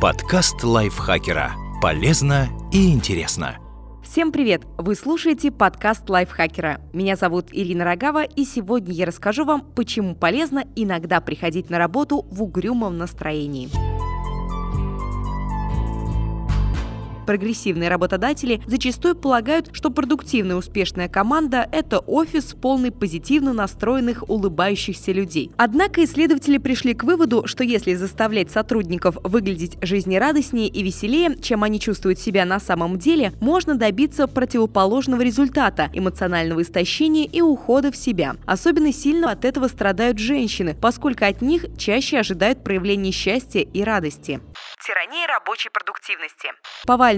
Подкаст лайфхакера. Полезно и интересно. Всем привет! Вы слушаете подкаст лайфхакера. Меня зовут Ирина Рогава, и сегодня я расскажу вам, почему полезно иногда приходить на работу в угрюмом настроении. Прогрессивные работодатели зачастую полагают, что продуктивная успешная команда – это офис, полный позитивно настроенных, улыбающихся людей. Однако исследователи пришли к выводу, что если заставлять сотрудников выглядеть жизнерадостнее и веселее, чем они чувствуют себя на самом деле, можно добиться противоположного результата – эмоционального истощения и ухода в себя. Особенно сильно от этого страдают женщины, поскольку от них чаще ожидают проявления счастья и радости тирания рабочей продуктивности.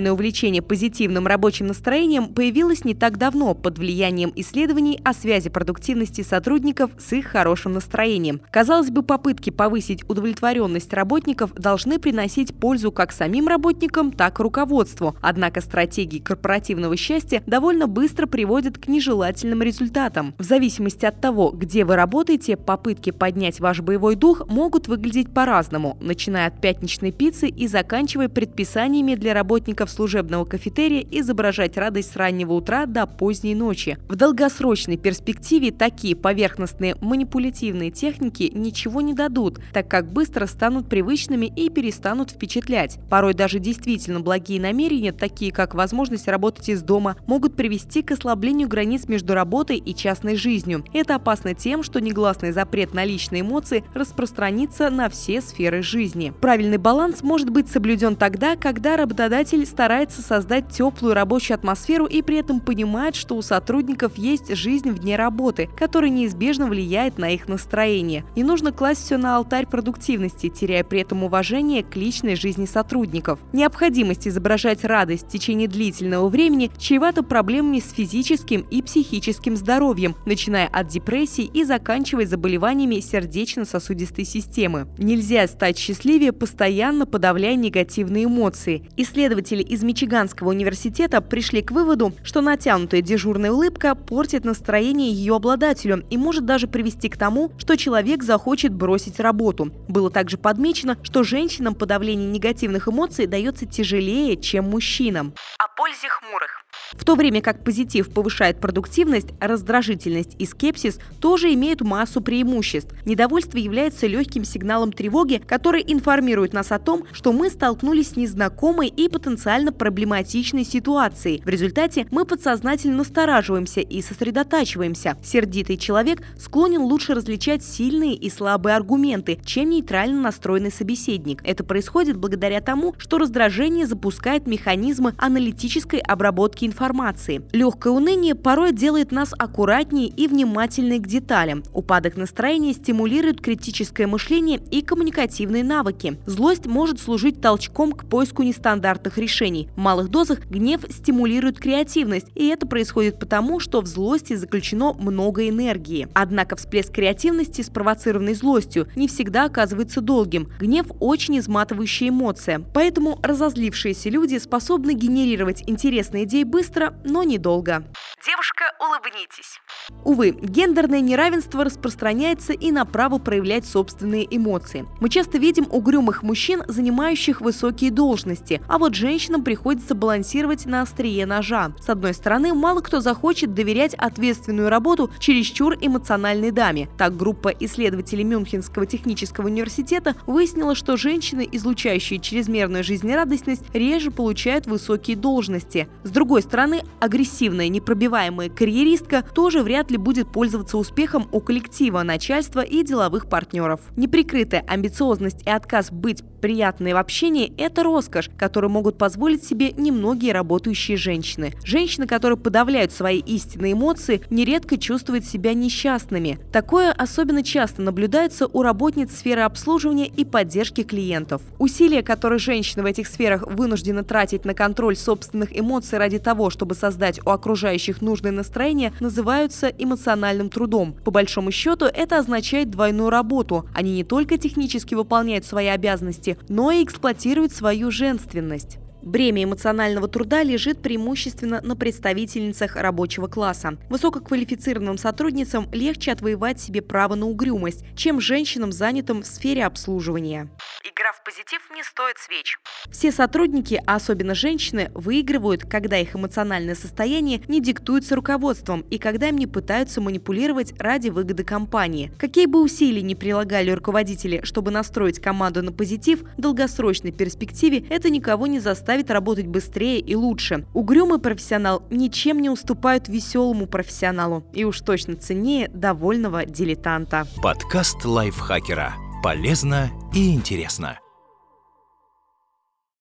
Повальное увлечение позитивным рабочим настроением появилось не так давно под влиянием исследований о связи продуктивности сотрудников с их хорошим настроением. Казалось бы, попытки повысить удовлетворенность работников должны приносить пользу как самим работникам, так и руководству. Однако стратегии корпоративного счастья довольно быстро приводят к нежелательным результатам. В зависимости от того, где вы работаете, попытки поднять ваш боевой дух могут выглядеть по-разному, начиная от пятничной пиццы и заканчивая предписаниями для работников служебного кафетерия изображать радость с раннего утра до поздней ночи. В долгосрочной перспективе такие поверхностные манипулятивные техники ничего не дадут, так как быстро станут привычными и перестанут впечатлять. Порой даже действительно благие намерения, такие как возможность работать из дома, могут привести к ослаблению границ между работой и частной жизнью. Это опасно тем, что негласный запрет на личные эмоции распространится на все сферы жизни. Правильный баланс может быть соблюден тогда, когда работодатель старается создать теплую рабочую атмосферу и при этом понимает, что у сотрудников есть жизнь вне работы, которая неизбежно влияет на их настроение. Не нужно класть все на алтарь продуктивности, теряя при этом уважение к личной жизни сотрудников. Необходимость изображать радость в течение длительного времени чревата проблемами с физическим и психическим здоровьем, начиная от депрессии и заканчивая заболеваниями сердечно-сосудистой системы. Нельзя стать счастливее, постоянно подавляя негативные эмоции. Исследователи из Мичиганского университета пришли к выводу, что натянутая дежурная улыбка портит настроение ее обладателю и может даже привести к тому, что человек захочет бросить работу. Было также подмечено, что женщинам подавление негативных эмоций дается тяжелее, чем мужчинам. О пользе хмурых. В то время как позитив повышает продуктивность, раздражительность и скепсис тоже имеют массу преимуществ. Недовольство является легким сигналом тревоги, который информирует нас о том, что мы столкнулись с незнакомой и потенциально проблематичной ситуацией. В результате мы подсознательно настораживаемся и сосредотачиваемся. Сердитый человек склонен лучше различать сильные и слабые аргументы, чем нейтрально настроенный собеседник. Это происходит благодаря тому, что раздражение запускает механизмы аналитической обработки информации информации. Легкое уныние порой делает нас аккуратнее и внимательнее к деталям. Упадок настроения стимулирует критическое мышление и коммуникативные навыки. Злость может служить толчком к поиску нестандартных решений. В малых дозах гнев стимулирует креативность, и это происходит потому, что в злости заключено много энергии. Однако всплеск креативности, спровоцированный злостью, не всегда оказывается долгим. Гнев – очень изматывающая эмоция, поэтому разозлившиеся люди способны генерировать интересные идеи быстро но недолго. Девушка, улыбнитесь. Увы, гендерное неравенство распространяется и на право проявлять собственные эмоции. Мы часто видим угрюмых мужчин, занимающих высокие должности, а вот женщинам приходится балансировать на острие ножа. С одной стороны, мало кто захочет доверять ответственную работу чересчур эмоциональной даме. Так, группа исследователей Мюнхенского технического университета выяснила, что женщины, излучающие чрезмерную жизнерадостность, реже получают высокие должности. С другой стороны, агрессивная, непробиваемая карьеристка тоже вряд ли будет пользоваться успехом у коллектива, начальства и деловых партнеров. Неприкрытая амбициозность и отказ быть приятной в общении – это роскошь, которую могут позволить себе немногие работающие женщины. Женщины, которые подавляют свои истинные эмоции, нередко чувствуют себя несчастными. Такое особенно часто наблюдается у работниц сферы обслуживания и поддержки клиентов. Усилия, которые женщины в этих сферах вынуждены тратить на контроль собственных эмоций ради того, того, чтобы создать у окружающих нужное настроение, называются эмоциональным трудом. По большому счету, это означает двойную работу. Они не только технически выполняют свои обязанности, но и эксплуатируют свою женственность. Бремя эмоционального труда лежит преимущественно на представительницах рабочего класса. Высококвалифицированным сотрудницам легче отвоевать себе право на угрюмость, чем женщинам, занятым в сфере обслуживания. Игра в позитив не стоит свеч. Все сотрудники, а особенно женщины, выигрывают, когда их эмоциональное состояние не диктуется руководством и когда им не пытаются манипулировать ради выгоды компании. Какие бы усилия ни прилагали руководители, чтобы настроить команду на позитив, в долгосрочной перспективе это никого не заставит работать быстрее и лучше. Угрюмый профессионал ничем не уступает веселому профессионалу и уж точно ценнее довольного дилетанта. Подкаст лайфхакера. Полезно и интересно.